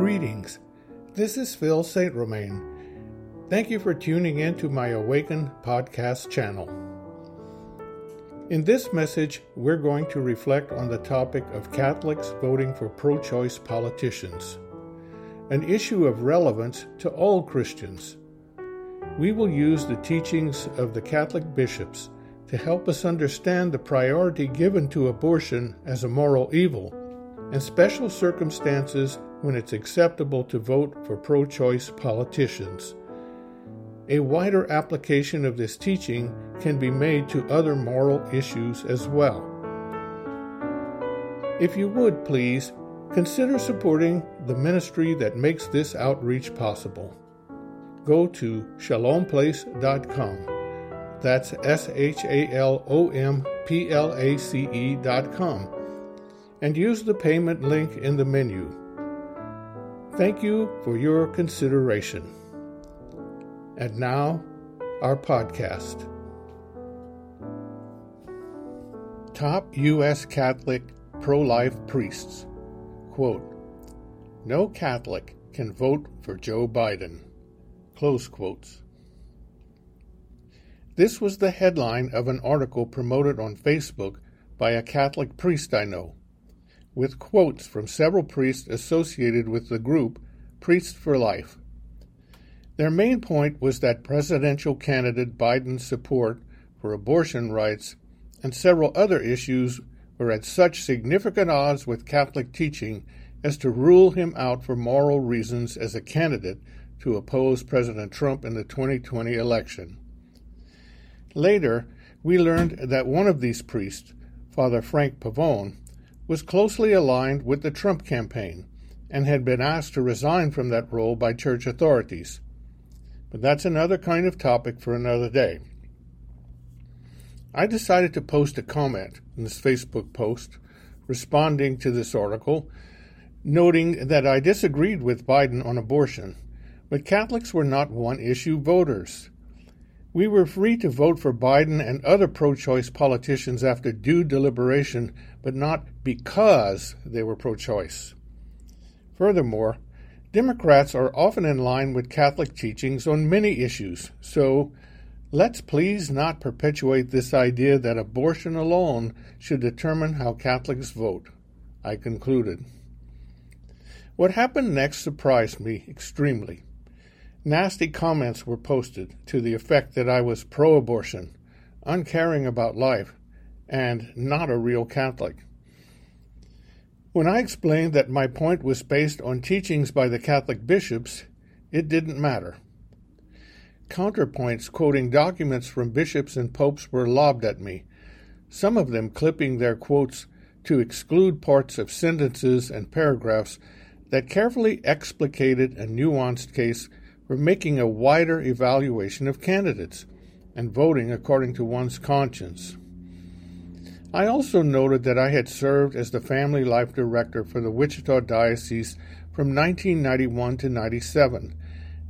Greetings. This is Phil St. Romain. Thank you for tuning in to my Awaken podcast channel. In this message, we're going to reflect on the topic of Catholics voting for pro choice politicians, an issue of relevance to all Christians. We will use the teachings of the Catholic bishops to help us understand the priority given to abortion as a moral evil and special circumstances when it's acceptable to vote for pro choice politicians. A wider application of this teaching can be made to other moral issues as well. If you would, please, consider supporting the ministry that makes this outreach possible. Go to shalomplace.com that's S H A L O M P L A C E.com. And use the payment link in the menu. Thank you for your consideration. And now, our podcast. Top U.S. Catholic pro life priests. Quote No Catholic can vote for Joe Biden. Close quotes. This was the headline of an article promoted on Facebook by a Catholic priest I know, with quotes from several priests associated with the group Priests for Life. Their main point was that presidential candidate Biden's support for abortion rights and several other issues were at such significant odds with Catholic teaching as to rule him out for moral reasons as a candidate to oppose President Trump in the 2020 election. Later, we learned that one of these priests, Father Frank Pavone, was closely aligned with the Trump campaign and had been asked to resign from that role by church authorities. But that's another kind of topic for another day. I decided to post a comment in this Facebook post responding to this article, noting that I disagreed with Biden on abortion, but Catholics were not one issue voters. We were free to vote for Biden and other pro choice politicians after due deliberation, but not because they were pro choice. Furthermore, Democrats are often in line with Catholic teachings on many issues, so let's please not perpetuate this idea that abortion alone should determine how Catholics vote. I concluded. What happened next surprised me extremely. Nasty comments were posted to the effect that I was pro abortion, uncaring about life, and not a real Catholic. When I explained that my point was based on teachings by the Catholic bishops, it didn't matter. Counterpoints quoting documents from bishops and popes were lobbed at me, some of them clipping their quotes to exclude parts of sentences and paragraphs that carefully explicated a nuanced case for making a wider evaluation of candidates and voting according to one's conscience. I also noted that I had served as the family life director for the Wichita Diocese from 1991 to 97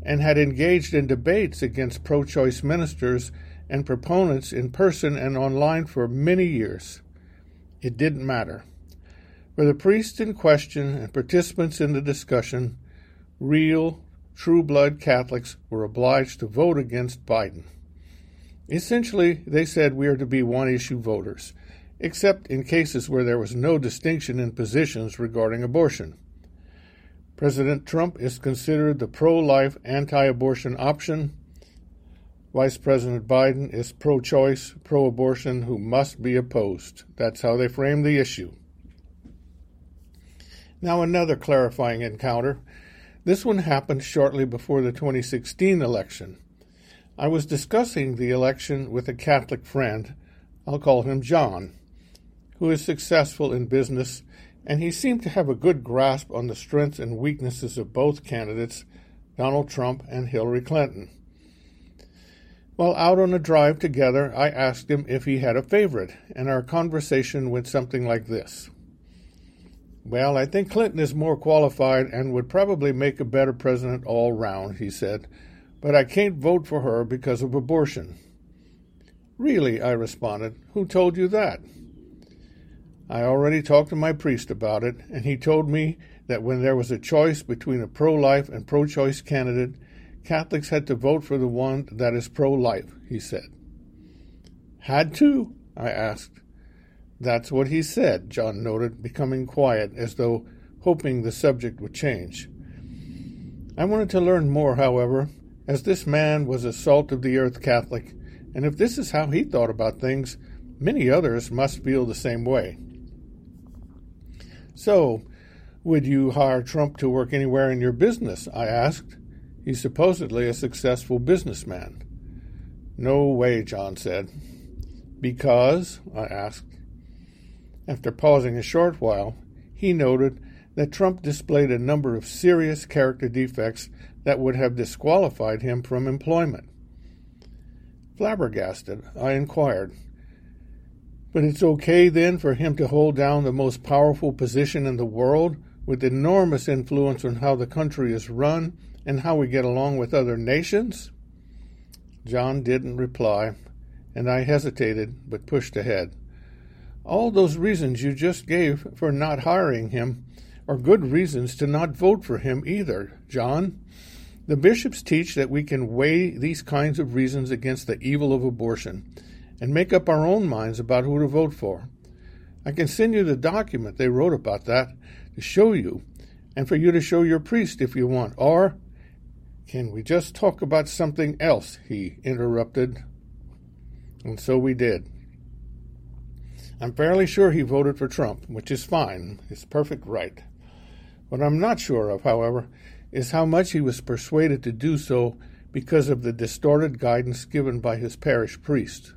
and had engaged in debates against pro choice ministers and proponents in person and online for many years. It didn't matter. For the priests in question and participants in the discussion, real, true blood Catholics were obliged to vote against Biden. Essentially, they said we are to be one issue voters, except in cases where there was no distinction in positions regarding abortion. President Trump is considered the pro life, anti abortion option. Vice President Biden is pro choice, pro abortion, who must be opposed. That's how they frame the issue. Now, another clarifying encounter. This one happened shortly before the 2016 election. I was discussing the election with a Catholic friend, I'll call him John, who is successful in business, and he seemed to have a good grasp on the strengths and weaknesses of both candidates, Donald Trump and Hillary Clinton. While out on a drive together, I asked him if he had a favorite, and our conversation went something like this. Well, I think Clinton is more qualified and would probably make a better president all round, he said, but I can't vote for her because of abortion. Really, I responded, who told you that? I already talked to my priest about it, and he told me that when there was a choice between a pro life and pro choice candidate, Catholics had to vote for the one that is pro life, he said. Had to? I asked. That's what he said, John noted, becoming quiet as though hoping the subject would change. I wanted to learn more, however, as this man was a salt of the earth Catholic, and if this is how he thought about things, many others must feel the same way. So, would you hire Trump to work anywhere in your business? I asked. He's supposedly a successful businessman. No way, John said. Because? I asked. After pausing a short while, he noted that Trump displayed a number of serious character defects that would have disqualified him from employment. Flabbergasted, I inquired, But it's okay then for him to hold down the most powerful position in the world with enormous influence on how the country is run and how we get along with other nations? John didn't reply, and I hesitated but pushed ahead. All those reasons you just gave for not hiring him are good reasons to not vote for him either, John. The bishops teach that we can weigh these kinds of reasons against the evil of abortion and make up our own minds about who to vote for. I can send you the document they wrote about that to show you, and for you to show your priest if you want. Or can we just talk about something else? He interrupted. And so we did. I'm fairly sure he voted for Trump, which is fine. It's perfect right. What I'm not sure of, however, is how much he was persuaded to do so because of the distorted guidance given by his parish priest.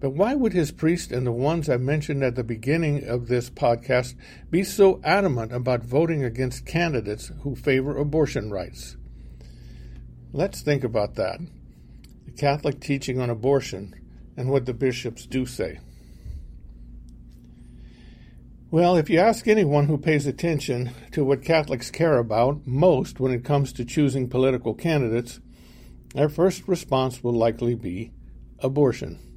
But why would his priest and the ones I mentioned at the beginning of this podcast be so adamant about voting against candidates who favor abortion rights? Let's think about that. The Catholic teaching on abortion and what the bishops do say. Well, if you ask anyone who pays attention to what Catholics care about most when it comes to choosing political candidates, their first response will likely be abortion.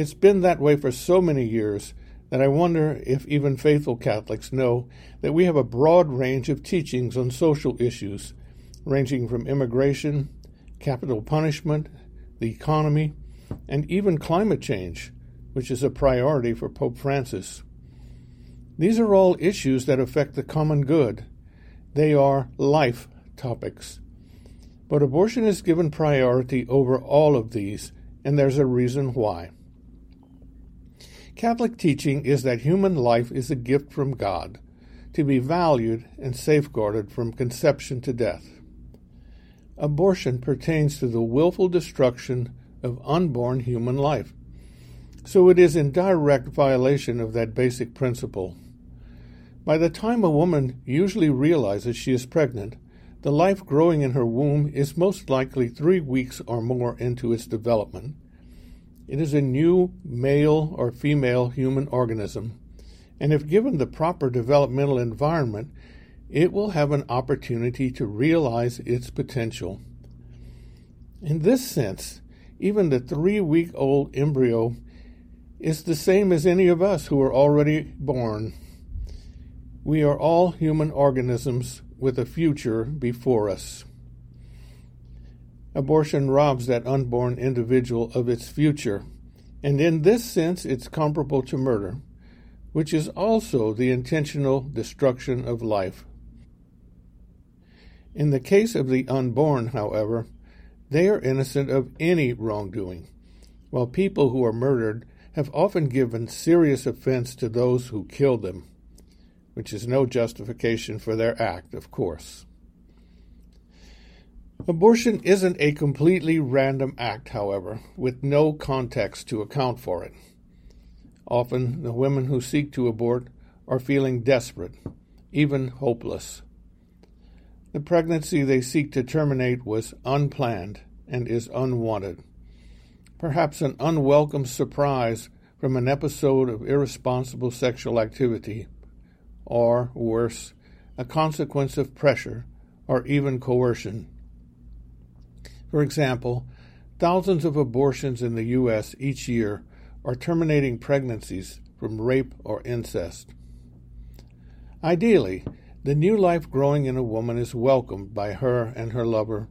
It's been that way for so many years that I wonder if even faithful Catholics know that we have a broad range of teachings on social issues, ranging from immigration, capital punishment, the economy, and even climate change, which is a priority for Pope Francis. These are all issues that affect the common good. They are life topics. But abortion is given priority over all of these, and there's a reason why. Catholic teaching is that human life is a gift from God, to be valued and safeguarded from conception to death. Abortion pertains to the willful destruction of unborn human life, so it is in direct violation of that basic principle. By the time a woman usually realizes she is pregnant, the life growing in her womb is most likely three weeks or more into its development. It is a new male or female human organism, and if given the proper developmental environment, it will have an opportunity to realize its potential. In this sense, even the three week old embryo is the same as any of us who are already born. We are all human organisms with a future before us. Abortion robs that unborn individual of its future, and in this sense it's comparable to murder, which is also the intentional destruction of life. In the case of the unborn, however, they are innocent of any wrongdoing, while people who are murdered have often given serious offense to those who killed them which is no justification for their act, of course. Abortion isn't a completely random act, however, with no context to account for it. Often, the women who seek to abort are feeling desperate, even hopeless. The pregnancy they seek to terminate was unplanned and is unwanted. Perhaps an unwelcome surprise from an episode of irresponsible sexual activity or, worse, a consequence of pressure or even coercion. For example, thousands of abortions in the U.S. each year are terminating pregnancies from rape or incest. Ideally, the new life growing in a woman is welcomed by her and her lover,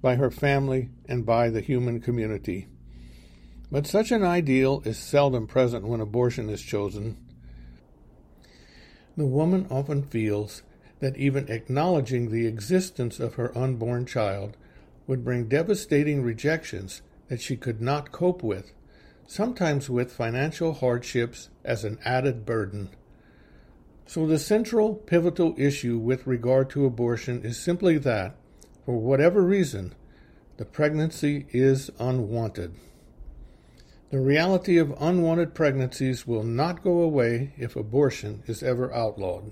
by her family, and by the human community. But such an ideal is seldom present when abortion is chosen. The woman often feels that even acknowledging the existence of her unborn child would bring devastating rejections that she could not cope with, sometimes with financial hardships as an added burden. So, the central pivotal issue with regard to abortion is simply that, for whatever reason, the pregnancy is unwanted. The reality of unwanted pregnancies will not go away if abortion is ever outlawed.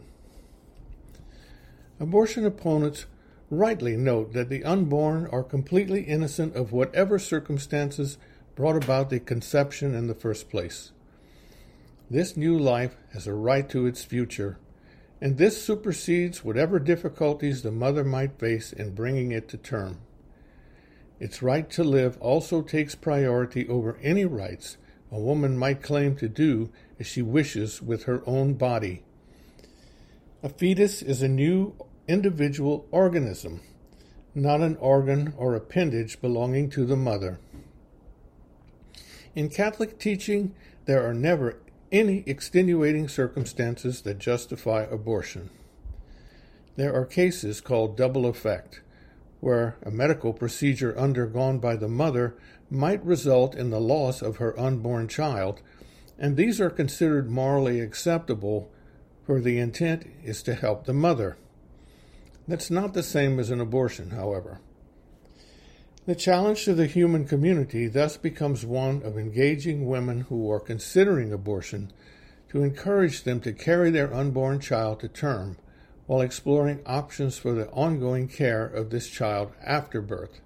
Abortion opponents rightly note that the unborn are completely innocent of whatever circumstances brought about the conception in the first place. This new life has a right to its future, and this supersedes whatever difficulties the mother might face in bringing it to term. Its right to live also takes priority over any rights a woman might claim to do as she wishes with her own body. A fetus is a new individual organism, not an organ or appendage belonging to the mother. In Catholic teaching, there are never any extenuating circumstances that justify abortion. There are cases called double effect, where a medical procedure undergone by the mother might result in the loss of her unborn child, and these are considered morally acceptable, for the intent is to help the mother. That's not the same as an abortion, however. The challenge to the human community thus becomes one of engaging women who are considering abortion to encourage them to carry their unborn child to term while exploring options for the ongoing care of this child after birth,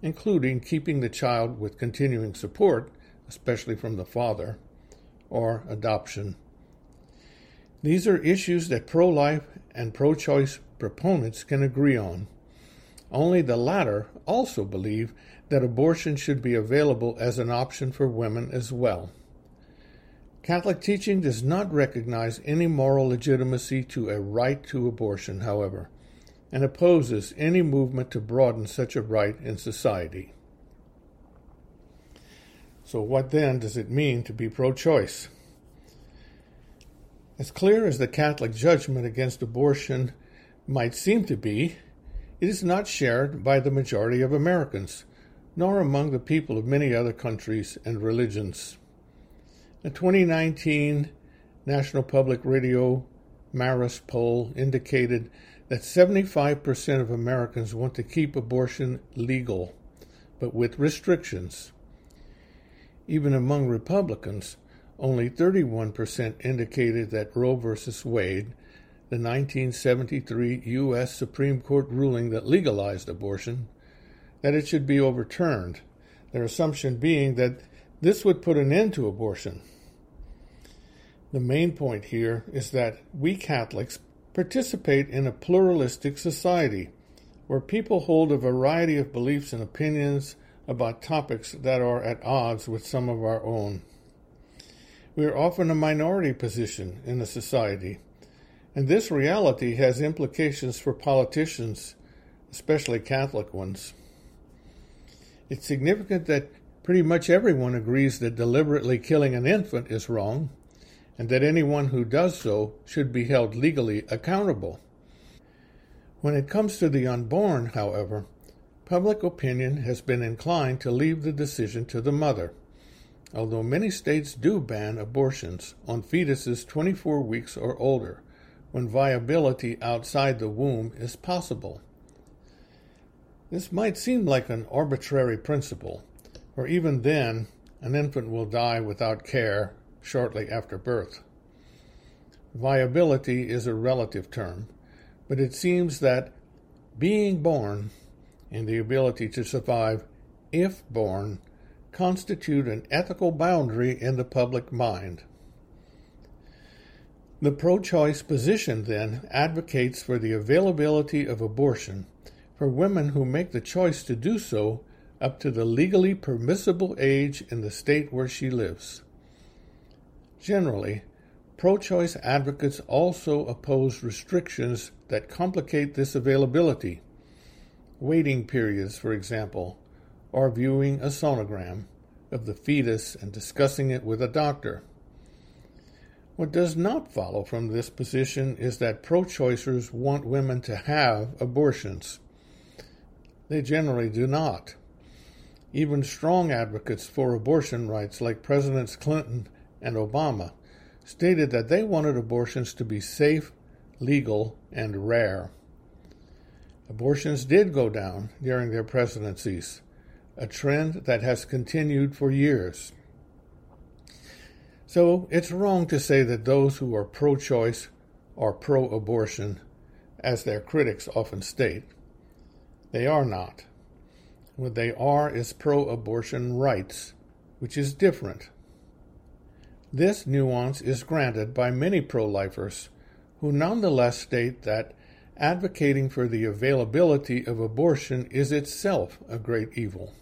including keeping the child with continuing support, especially from the father, or adoption. These are issues that pro life and pro choice proponents can agree on. Only the latter also believe that abortion should be available as an option for women as well. Catholic teaching does not recognize any moral legitimacy to a right to abortion, however, and opposes any movement to broaden such a right in society. So, what then does it mean to be pro choice? As clear as the Catholic judgment against abortion might seem to be, it is not shared by the majority of Americans, nor among the people of many other countries and religions. A 2019 National Public Radio Marist poll indicated that 75% of Americans want to keep abortion legal, but with restrictions. Even among Republicans, only 31% indicated that Roe v. Wade the 1973 U.S. Supreme Court ruling that legalized abortion, that it should be overturned, their assumption being that this would put an end to abortion. The main point here is that we Catholics participate in a pluralistic society where people hold a variety of beliefs and opinions about topics that are at odds with some of our own. We are often a minority position in a society and this reality has implications for politicians, especially Catholic ones. It's significant that pretty much everyone agrees that deliberately killing an infant is wrong, and that anyone who does so should be held legally accountable. When it comes to the unborn, however, public opinion has been inclined to leave the decision to the mother, although many states do ban abortions on fetuses 24 weeks or older when viability outside the womb is possible. This might seem like an arbitrary principle, for even then, an infant will die without care shortly after birth. Viability is a relative term, but it seems that being born and the ability to survive if born constitute an ethical boundary in the public mind. The pro choice position, then, advocates for the availability of abortion for women who make the choice to do so up to the legally permissible age in the state where she lives. Generally, pro choice advocates also oppose restrictions that complicate this availability. Waiting periods, for example, or viewing a sonogram of the fetus and discussing it with a doctor. What does not follow from this position is that pro choicers want women to have abortions. They generally do not. Even strong advocates for abortion rights, like Presidents Clinton and Obama, stated that they wanted abortions to be safe, legal, and rare. Abortions did go down during their presidencies, a trend that has continued for years. So it's wrong to say that those who are pro choice are pro abortion, as their critics often state. They are not. What they are is pro abortion rights, which is different. This nuance is granted by many pro lifers who nonetheless state that advocating for the availability of abortion is itself a great evil.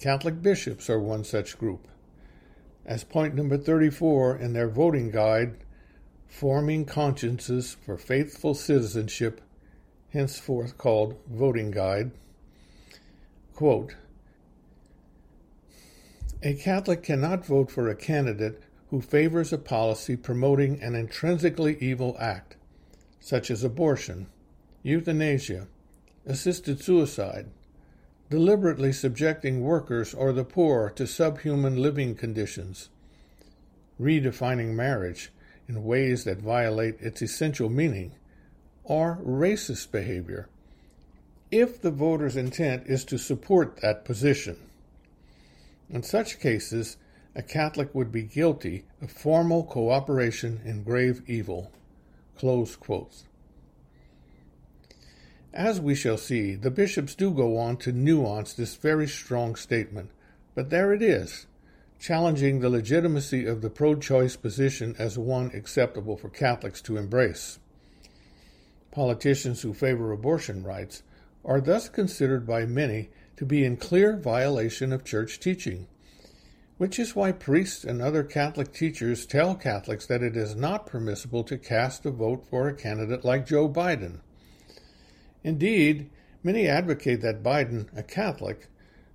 Catholic bishops are one such group as point number 34 in their voting guide, Forming Consciences for Faithful Citizenship, henceforth called Voting Guide. Quote, a Catholic cannot vote for a candidate who favors a policy promoting an intrinsically evil act, such as abortion, euthanasia, assisted suicide, deliberately subjecting workers or the poor to subhuman living conditions, redefining marriage in ways that violate its essential meaning, or racist behavior, if the voter's intent is to support that position. In such cases, a Catholic would be guilty of formal cooperation in grave evil. Close quotes. As we shall see, the bishops do go on to nuance this very strong statement, but there it is, challenging the legitimacy of the pro choice position as one acceptable for Catholics to embrace. Politicians who favor abortion rights are thus considered by many to be in clear violation of church teaching, which is why priests and other Catholic teachers tell Catholics that it is not permissible to cast a vote for a candidate like Joe Biden. Indeed, many advocate that Biden, a Catholic,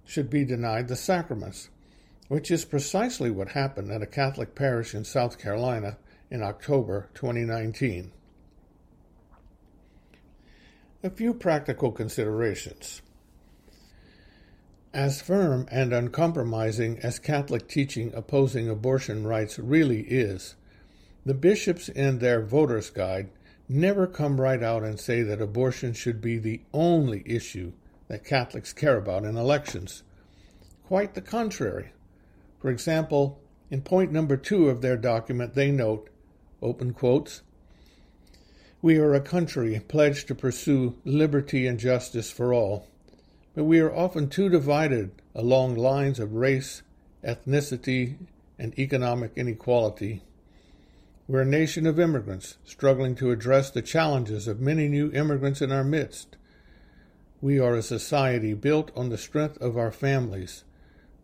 should be denied the sacraments, which is precisely what happened at a Catholic parish in South Carolina in October 2019. A few practical considerations. As firm and uncompromising as Catholic teaching opposing abortion rights really is, the bishops in their Voter's Guide never come right out and say that abortion should be the only issue that Catholics care about in elections. Quite the contrary. For example, in point number two of their document, they note, open quotes, we are a country pledged to pursue liberty and justice for all, but we are often too divided along lines of race, ethnicity, and economic inequality we're a nation of immigrants struggling to address the challenges of many new immigrants in our midst. We are a society built on the strength of our families,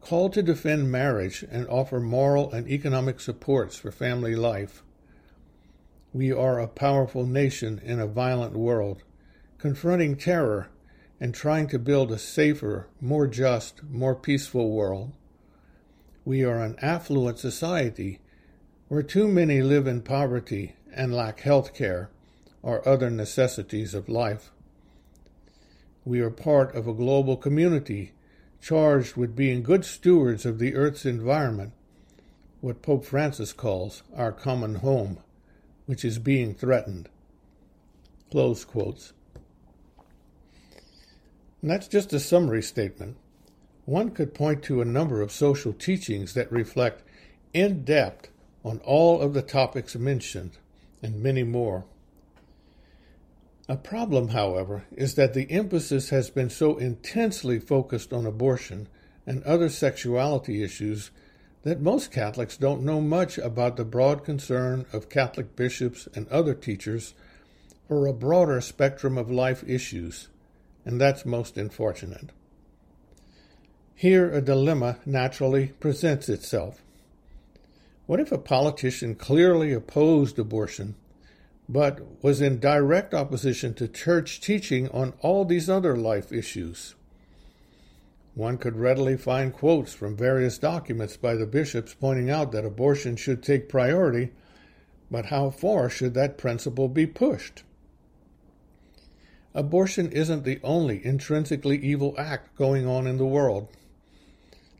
called to defend marriage and offer moral and economic supports for family life. We are a powerful nation in a violent world, confronting terror and trying to build a safer, more just, more peaceful world. We are an affluent society where too many live in poverty and lack health care or other necessities of life. We are part of a global community charged with being good stewards of the Earth's environment, what Pope Francis calls our common home, which is being threatened. Close quotes. And that's just a summary statement. One could point to a number of social teachings that reflect in depth on all of the topics mentioned and many more. A problem, however, is that the emphasis has been so intensely focused on abortion and other sexuality issues that most Catholics don't know much about the broad concern of Catholic bishops and other teachers for a broader spectrum of life issues, and that's most unfortunate. Here, a dilemma naturally presents itself. What if a politician clearly opposed abortion, but was in direct opposition to church teaching on all these other life issues? One could readily find quotes from various documents by the bishops pointing out that abortion should take priority, but how far should that principle be pushed? Abortion isn't the only intrinsically evil act going on in the world.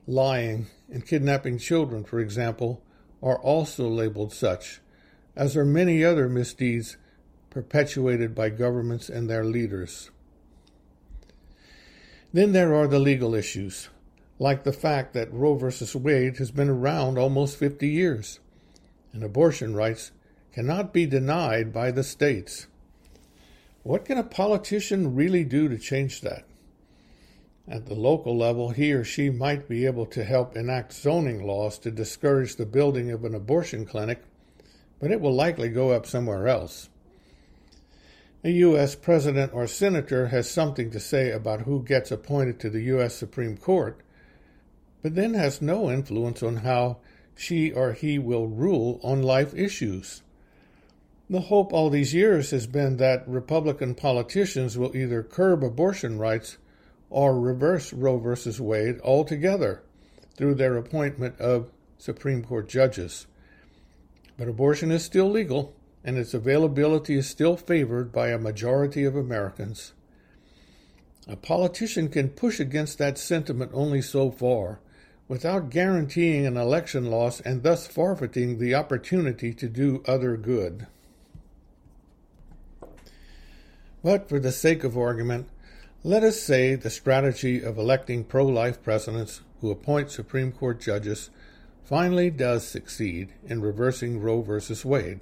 Lying and kidnapping children, for example, are also labeled such, as are many other misdeeds perpetuated by governments and their leaders. Then there are the legal issues, like the fact that Roe v. Wade has been around almost 50 years, and abortion rights cannot be denied by the states. What can a politician really do to change that? At the local level, he or she might be able to help enact zoning laws to discourage the building of an abortion clinic, but it will likely go up somewhere else a U.S. president or senator has something to say about who gets appointed to the U.S. Supreme Court, but then has no influence on how she or he will rule on life issues. The hope all these years has been that Republican politicians will either curb abortion rights or reverse Roe v. Wade altogether through their appointment of Supreme Court judges. But abortion is still legal and its availability is still favored by a majority of Americans. A politician can push against that sentiment only so far without guaranteeing an election loss and thus forfeiting the opportunity to do other good. But for the sake of argument, let us say the strategy of electing pro life presidents who appoint Supreme Court judges finally does succeed in reversing Roe v. Wade.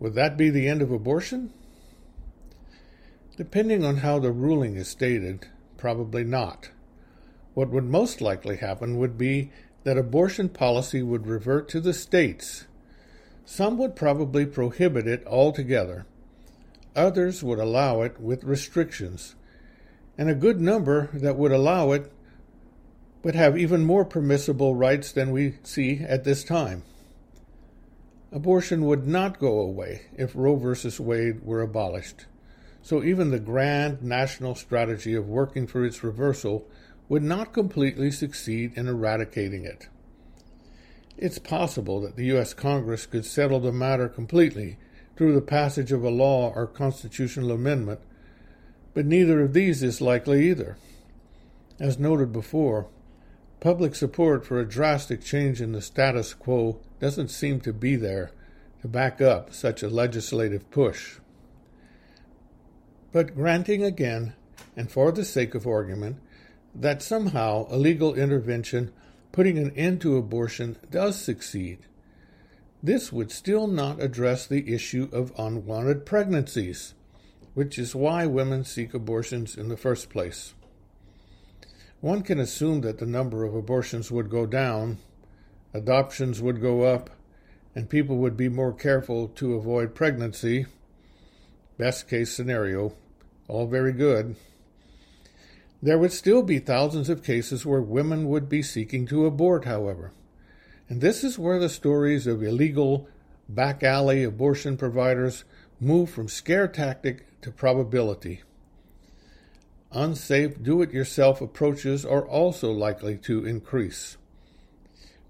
Would that be the end of abortion? Depending on how the ruling is stated, probably not. What would most likely happen would be that abortion policy would revert to the states. Some would probably prohibit it altogether. Others would allow it with restrictions. And a good number that would allow it would have even more permissible rights than we see at this time. Abortion would not go away if Roe v. Wade were abolished. So even the grand national strategy of working for its reversal would not completely succeed in eradicating it. It's possible that the U.S. Congress could settle the matter completely through the passage of a law or constitutional amendment, but neither of these is likely either. As noted before, public support for a drastic change in the status quo doesn't seem to be there to back up such a legislative push. But granting again, and for the sake of argument, that somehow a legal intervention putting an end to abortion does succeed, this would still not address the issue of unwanted pregnancies, which is why women seek abortions in the first place. One can assume that the number of abortions would go down, adoptions would go up, and people would be more careful to avoid pregnancy. Best case scenario, all very good. There would still be thousands of cases where women would be seeking to abort, however. And this is where the stories of illegal, back alley abortion providers move from scare tactic to probability. Unsafe do it yourself approaches are also likely to increase.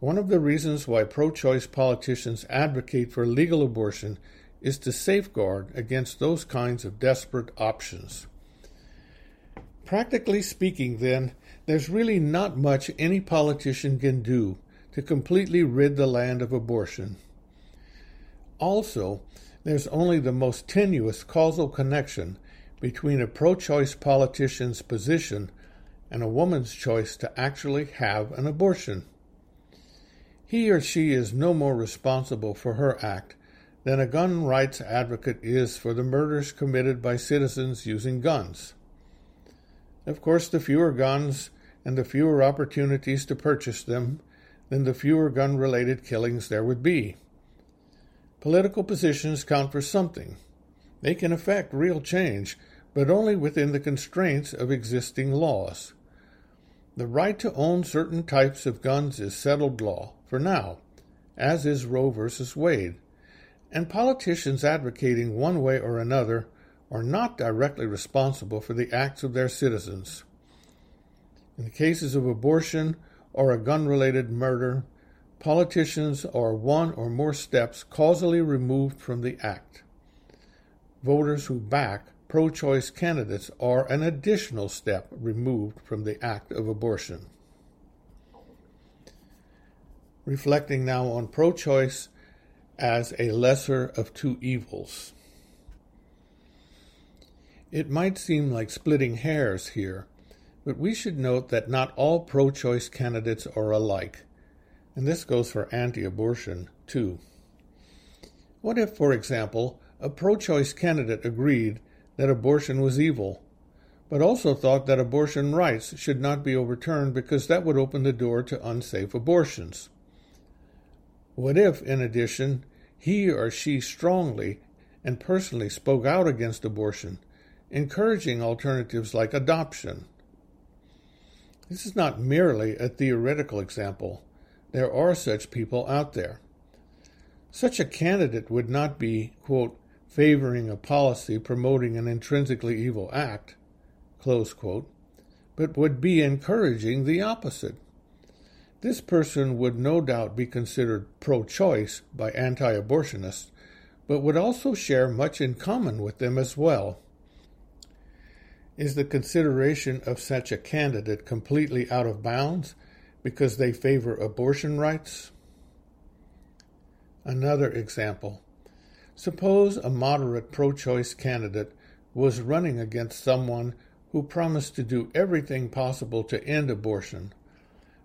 One of the reasons why pro choice politicians advocate for legal abortion is to safeguard against those kinds of desperate options. Practically speaking, then, there's really not much any politician can do to completely rid the land of abortion. Also, there's only the most tenuous causal connection between a pro choice politician's position and a woman's choice to actually have an abortion. He or she is no more responsible for her act than a gun rights advocate is for the murders committed by citizens using guns. Of course, the fewer guns and the fewer opportunities to purchase them, then the fewer gun related killings there would be. Political positions count for something. They can effect real change, but only within the constraints of existing laws. The right to own certain types of guns is settled law, for now, as is Roe v. Wade, and politicians advocating one way or another are not directly responsible for the acts of their citizens. In the cases of abortion or a gun related murder, politicians are one or more steps causally removed from the act. Voters who back pro choice candidates are an additional step removed from the act of abortion. Reflecting now on pro choice as a lesser of two evils. It might seem like splitting hairs here, but we should note that not all pro choice candidates are alike, and this goes for anti abortion too. What if, for example, a pro choice candidate agreed that abortion was evil, but also thought that abortion rights should not be overturned because that would open the door to unsafe abortions? What if, in addition, he or she strongly and personally spoke out against abortion, encouraging alternatives like adoption? This is not merely a theoretical example. There are such people out there. Such a candidate would not be, quote, favoring a policy promoting an intrinsically evil act, close quote, but would be encouraging the opposite. This person would no doubt be considered pro choice by anti abortionists, but would also share much in common with them as well. Is the consideration of such a candidate completely out of bounds because they favor abortion rights? Another example. Suppose a moderate pro choice candidate was running against someone who promised to do everything possible to end abortion,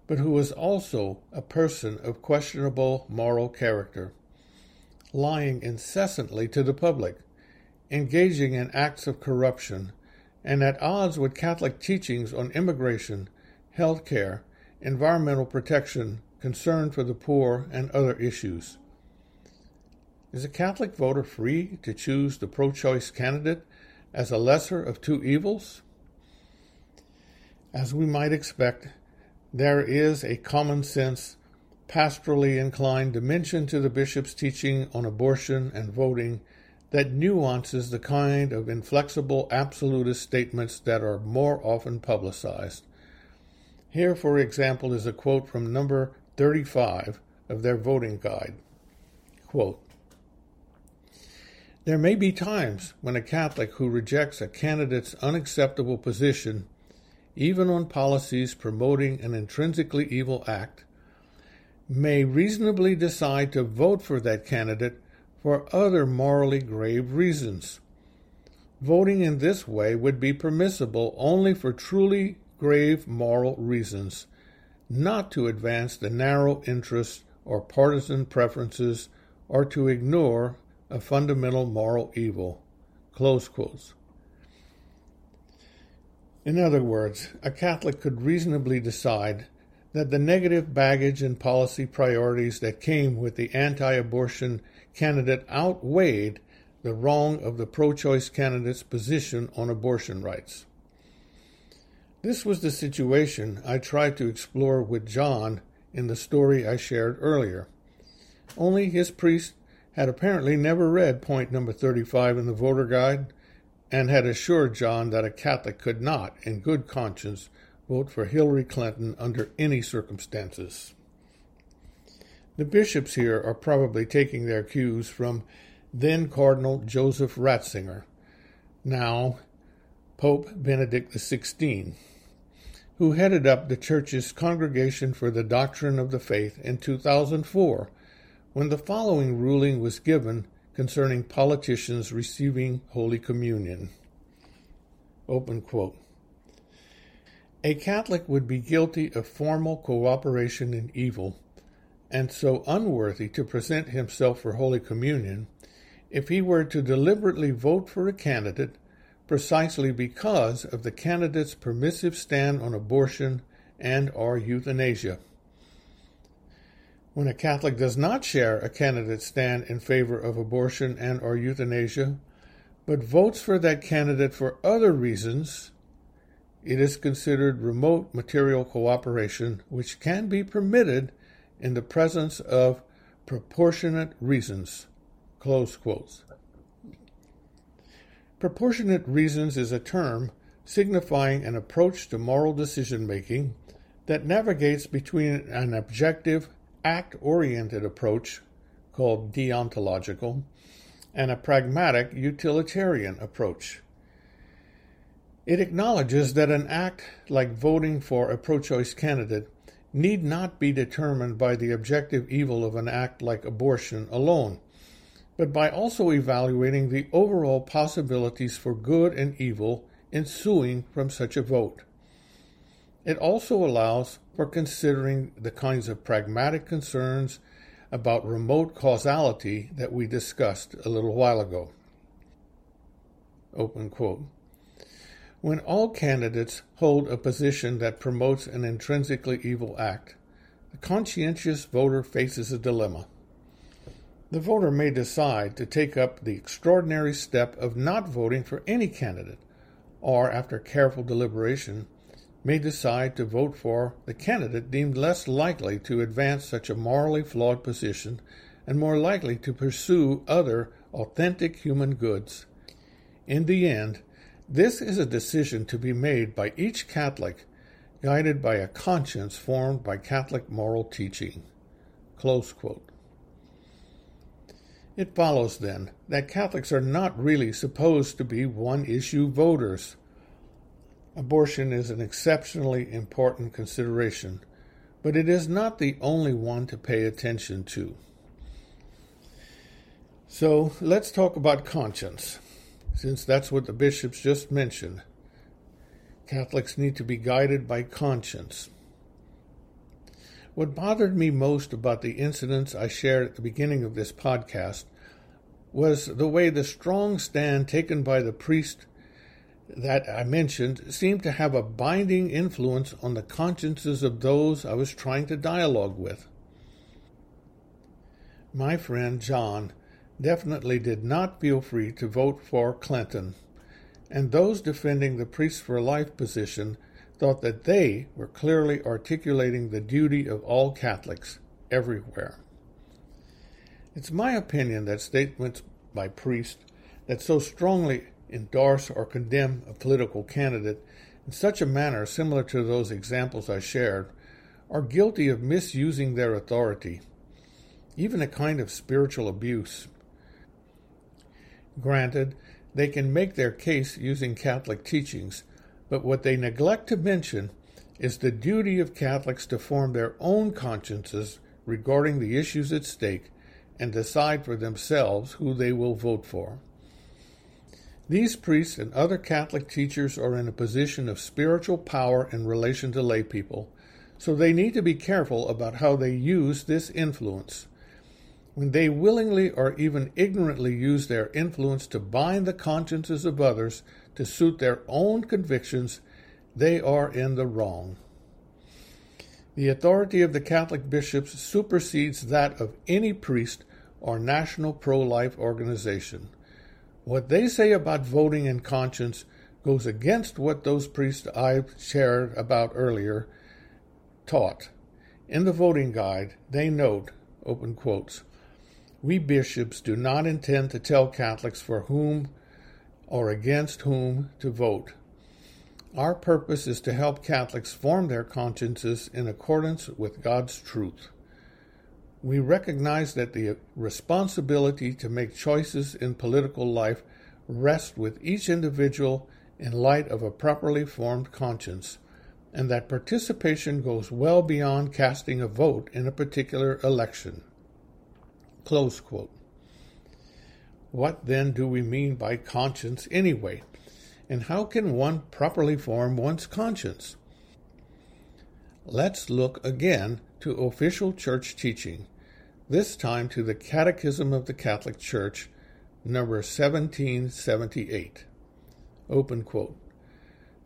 but who was also a person of questionable moral character, lying incessantly to the public, engaging in acts of corruption, and at odds with Catholic teachings on immigration, health care, environmental protection, concern for the poor, and other issues. Is a Catholic voter free to choose the pro choice candidate as a lesser of two evils? As we might expect, there is a common sense, pastorally inclined dimension to the bishop's teaching on abortion and voting that nuances the kind of inflexible absolutist statements that are more often publicized. Here, for example, is a quote from number 35 of their voting guide. Quote, there may be times when a Catholic who rejects a candidate's unacceptable position, even on policies promoting an intrinsically evil act, may reasonably decide to vote for that candidate for other morally grave reasons. Voting in this way would be permissible only for truly grave moral reasons, not to advance the narrow interests or partisan preferences or to ignore a fundamental moral evil. In other words, a Catholic could reasonably decide that the negative baggage and policy priorities that came with the anti abortion candidate outweighed the wrong of the pro choice candidate's position on abortion rights. This was the situation I tried to explore with John in the story I shared earlier. Only his priest had apparently never read point number 35 in the voter guide and had assured John that a Catholic could not, in good conscience, vote for Hillary Clinton under any circumstances. The bishops here are probably taking their cues from then Cardinal Joseph Ratzinger, now Pope Benedict XVI, who headed up the Church's Congregation for the Doctrine of the Faith in 2004 when the following ruling was given concerning politicians receiving Holy Communion. Open quote. A Catholic would be guilty of formal cooperation in evil and so unworthy to present himself for Holy Communion if he were to deliberately vote for a candidate precisely because of the candidate's permissive stand on abortion and or euthanasia. When a Catholic does not share a candidate's stand in favor of abortion and or euthanasia, but votes for that candidate for other reasons, it is considered remote material cooperation which can be permitted in the presence of proportionate reasons. Close quotes. Proportionate reasons is a term signifying an approach to moral decision making that navigates between an objective, act oriented approach called deontological and a pragmatic, utilitarian approach. It acknowledges that an act like voting for a pro choice candidate need not be determined by the objective evil of an act like abortion alone, but by also evaluating the overall possibilities for good and evil ensuing from such a vote. It also allows for considering the kinds of pragmatic concerns about remote causality that we discussed a little while ago. Open quote. When all candidates hold a position that promotes an intrinsically evil act, the conscientious voter faces a dilemma. The voter may decide to take up the extraordinary step of not voting for any candidate, or, after careful deliberation, may decide to vote for the candidate deemed less likely to advance such a morally flawed position and more likely to pursue other authentic human goods. In the end, this is a decision to be made by each Catholic, guided by a conscience formed by Catholic moral teaching. It follows, then, that Catholics are not really supposed to be one issue voters. Abortion is an exceptionally important consideration, but it is not the only one to pay attention to. So let's talk about conscience since that's what the bishops just mentioned. Catholics need to be guided by conscience. What bothered me most about the incidents I shared at the beginning of this podcast was the way the strong stand taken by the priest that I mentioned seemed to have a binding influence on the consciences of those I was trying to dialogue with. My friend John definitely did not feel free to vote for Clinton, and those defending the Priest for Life position thought that they were clearly articulating the duty of all Catholics everywhere. It's my opinion that statements by priests that so strongly endorse or condemn a political candidate in such a manner similar to those examples I shared are guilty of misusing their authority, even a kind of spiritual abuse. Granted, they can make their case using Catholic teachings, but what they neglect to mention is the duty of Catholics to form their own consciences regarding the issues at stake and decide for themselves who they will vote for. These priests and other Catholic teachers are in a position of spiritual power in relation to lay people, so they need to be careful about how they use this influence. When they willingly or even ignorantly use their influence to bind the consciences of others to suit their own convictions, they are in the wrong. The authority of the Catholic bishops supersedes that of any priest or national pro life organization. What they say about voting and conscience goes against what those priests I shared about earlier taught. In the voting guide, they note, open quotes, we bishops do not intend to tell Catholics for whom or against whom to vote. Our purpose is to help Catholics form their consciences in accordance with God's truth. We recognize that the responsibility to make choices in political life rests with each individual in light of a properly formed conscience, and that participation goes well beyond casting a vote in a particular election. What then do we mean by conscience anyway? And how can one properly form one's conscience? Let's look again to official church teaching, this time to the Catechism of the Catholic Church, number 1778. Open quote.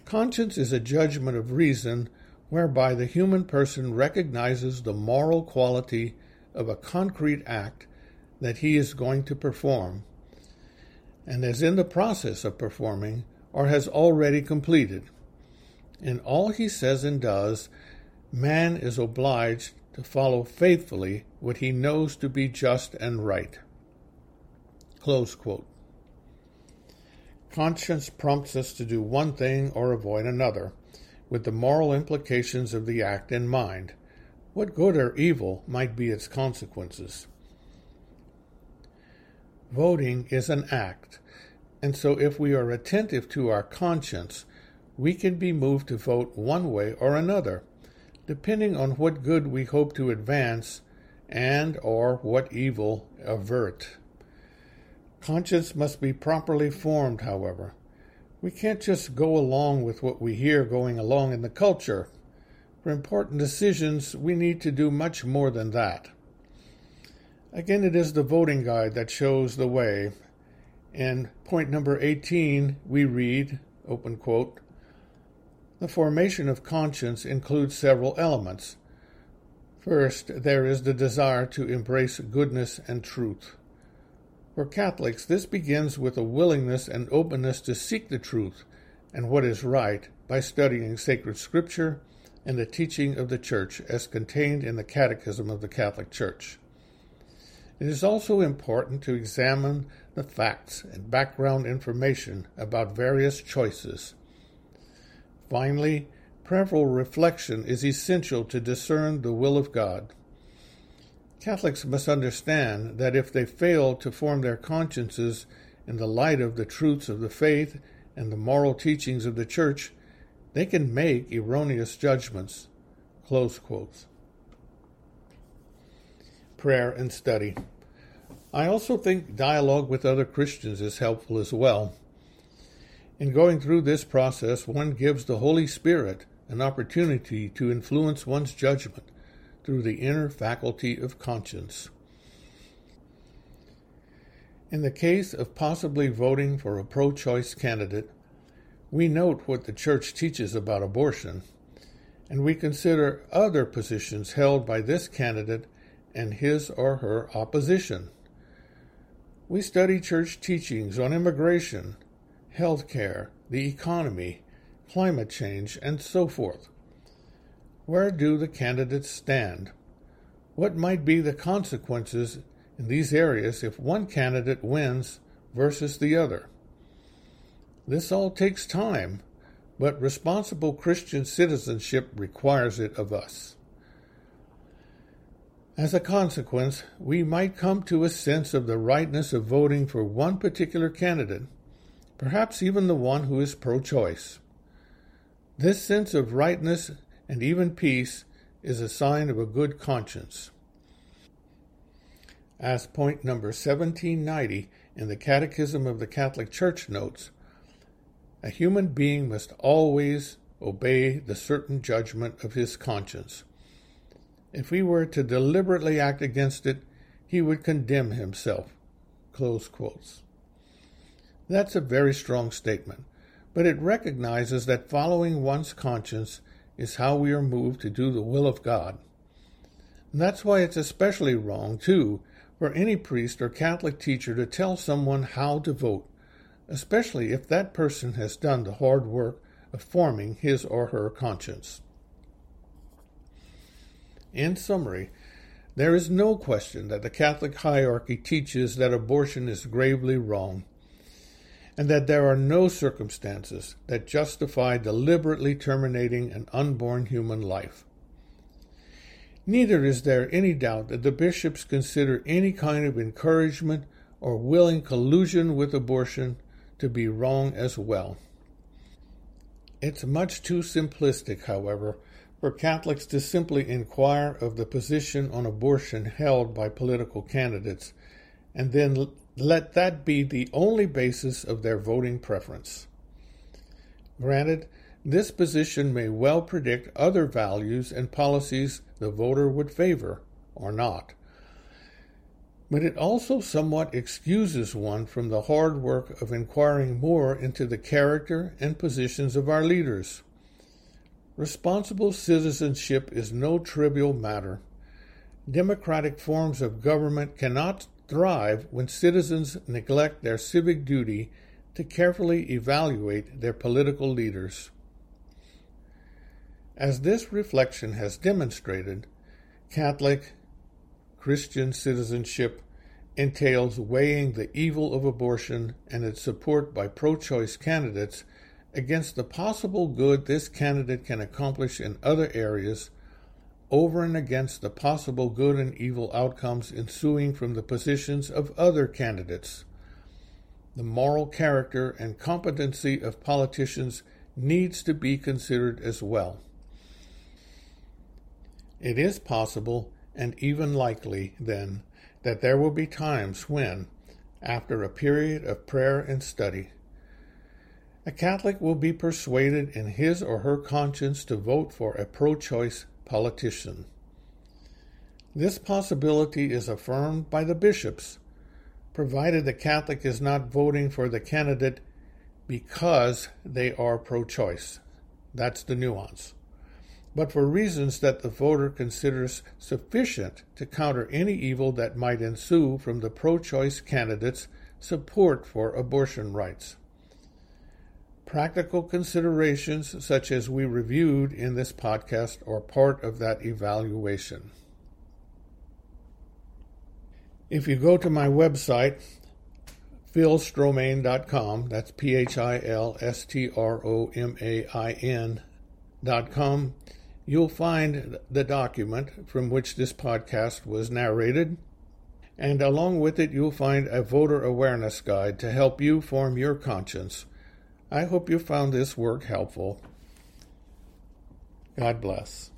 Conscience is a judgment of reason whereby the human person recognizes the moral quality of a concrete act that he is going to perform, and is in the process of performing or has already completed. In all he says and does, man is obliged to follow faithfully what he knows to be just and right. Conscience prompts us to do one thing or avoid another, with the moral implications of the act in mind. What good or evil might be its consequences? Voting is an act, and so if we are attentive to our conscience, we can be moved to vote one way or another, depending on what good we hope to advance and or what evil avert. Conscience must be properly formed, however. We can't just go along with what we hear going along in the culture. For important decisions, we need to do much more than that. Again, it is the voting guide that shows the way. In point number 18, we read, open quote, the formation of conscience includes several elements. First, there is the desire to embrace goodness and truth. For Catholics, this begins with a willingness and openness to seek the truth and what is right by studying sacred scripture and the teaching of the Church as contained in the Catechism of the Catholic Church. It is also important to examine the facts and background information about various choices. Finally, prayerful reflection is essential to discern the will of God. Catholics must understand that if they fail to form their consciences in the light of the truths of the faith and the moral teachings of the Church, they can make erroneous judgments. Prayer and study. I also think dialogue with other Christians is helpful as well. In going through this process, one gives the Holy Spirit an opportunity to influence one's judgment through the inner faculty of conscience. In the case of possibly voting for a pro choice candidate, we note what the Church teaches about abortion, and we consider other positions held by this candidate and his or her opposition. We study church teachings on immigration, health care, the economy, climate change, and so forth. Where do the candidates stand? What might be the consequences in these areas if one candidate wins versus the other? This all takes time, but responsible Christian citizenship requires it of us. As a consequence, we might come to a sense of the rightness of voting for one particular candidate, perhaps even the one who is pro choice. This sense of rightness and even peace is a sign of a good conscience. As point number 1790 in the Catechism of the Catholic Church notes, a human being must always obey the certain judgment of his conscience. If he were to deliberately act against it, he would condemn himself. That's a very strong statement, but it recognizes that following one's conscience is how we are moved to do the will of God. And that's why it's especially wrong, too, for any priest or Catholic teacher to tell someone how to vote, especially if that person has done the hard work of forming his or her conscience. In summary, there is no question that the Catholic hierarchy teaches that abortion is gravely wrong and that there are no circumstances that justify deliberately terminating an unborn human life. Neither is there any doubt that the bishops consider any kind of encouragement or willing collusion with abortion to be wrong as well. It's much too simplistic, however, for Catholics to simply inquire of the position on abortion held by political candidates and then let that be the only basis of their voting preference. Granted, this position may well predict other values and policies the voter would favor or not. But it also somewhat excuses one from the hard work of inquiring more into the character and positions of our leaders. Responsible citizenship is no trivial matter. Democratic forms of government cannot thrive when citizens neglect their civic duty to carefully evaluate their political leaders. As this reflection has demonstrated, Catholic Christian citizenship entails weighing the evil of abortion and its support by pro choice candidates against the possible good this candidate can accomplish in other areas over and against the possible good and evil outcomes ensuing from the positions of other candidates. The moral character and competency of politicians needs to be considered as well. It is possible and even likely, then, that there will be times when, after a period of prayer and study, a Catholic will be persuaded in his or her conscience to vote for a pro choice politician. This possibility is affirmed by the bishops, provided the Catholic is not voting for the candidate because they are pro choice. That's the nuance. But for reasons that the voter considers sufficient to counter any evil that might ensue from the pro choice candidate's support for abortion rights. Practical considerations, such as we reviewed in this podcast, are part of that evaluation. If you go to my website, philstromain.com, that's P H I L S T R O M A I N.com, you'll find the document from which this podcast was narrated. And along with it, you'll find a voter awareness guide to help you form your conscience I hope you found this work helpful. God bless.